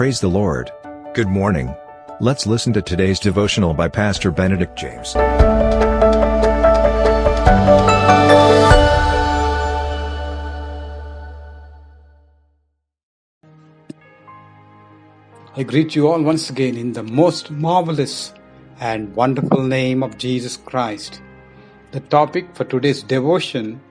Praise the Lord. Good morning. Let's listen to today's devotional by Pastor Benedict James. I greet you all once again in the most marvelous and wonderful name of Jesus Christ. The topic for today's devotion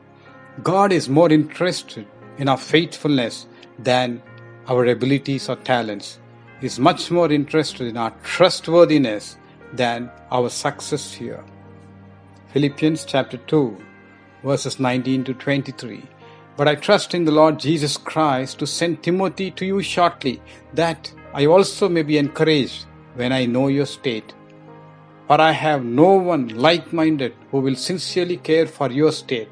God is more interested in our faithfulness than our abilities or talents. Is much more interested in our trustworthiness than our success here. Philippians chapter 2, verses 19 to 23. But I trust in the Lord Jesus Christ to send Timothy to you shortly, that I also may be encouraged when I know your state. For I have no one like minded who will sincerely care for your state.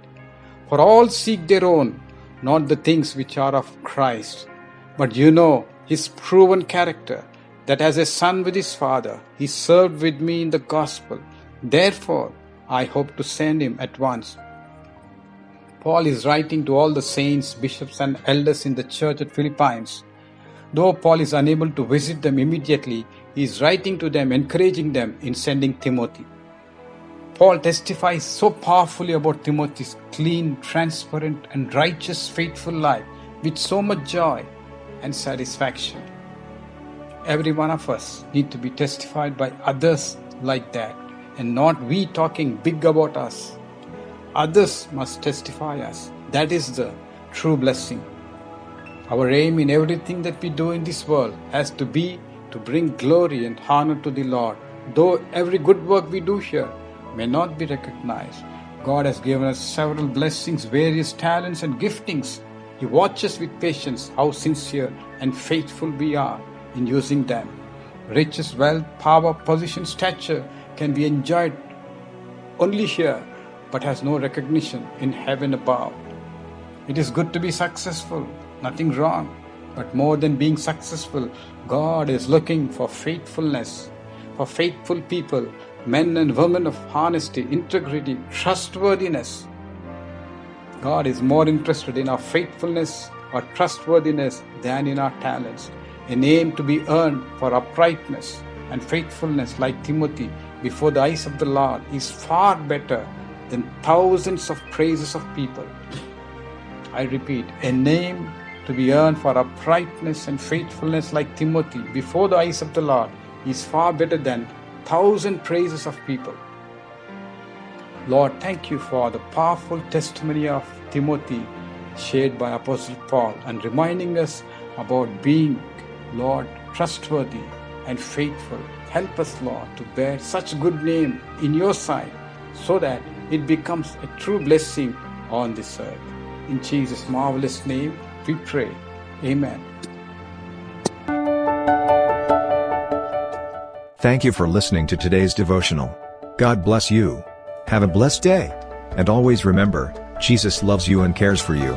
For all seek their own, not the things which are of Christ. But you know his proven character, that as a son with his father, he served with me in the gospel. Therefore, I hope to send him at once. Paul is writing to all the saints, bishops, and elders in the church at Philippines. Though Paul is unable to visit them immediately, he is writing to them, encouraging them in sending Timothy. Paul testifies so powerfully about Timothy's clean, transparent, and righteous, faithful life with so much joy and satisfaction. Every one of us need to be testified by others like that and not we talking big about us. Others must testify us. That is the true blessing. Our aim in everything that we do in this world has to be to bring glory and honor to the Lord. Though every good work we do here may not be recognized. God has given us several blessings, various talents, and giftings. He watches with patience how sincere and faithful we are in using them. Riches, wealth, power, position, stature can be enjoyed only here but has no recognition in heaven above. It is good to be successful, nothing wrong. But more than being successful, God is looking for faithfulness, for faithful people men and women of honesty, integrity, trustworthiness. God is more interested in our faithfulness our trustworthiness than in our talents. A name to be earned for uprightness and faithfulness, like Timothy, before the eyes of the Lord, is far better than thousands of praises of people. I repeat, a name to be earned for uprightness and faithfulness, like Timothy, before the eyes of the Lord, is far better than thousand praises of people. Lord, thank you for the powerful testimony of Timothy shared by Apostle Paul and reminding us about being, Lord, trustworthy and faithful. Help us, Lord, to bear such good name in your sight so that it becomes a true blessing on this earth. In Jesus' marvelous name, we pray. Amen. Thank you for listening to today's devotional. God bless you. Have a blessed day. And always remember, Jesus loves you and cares for you.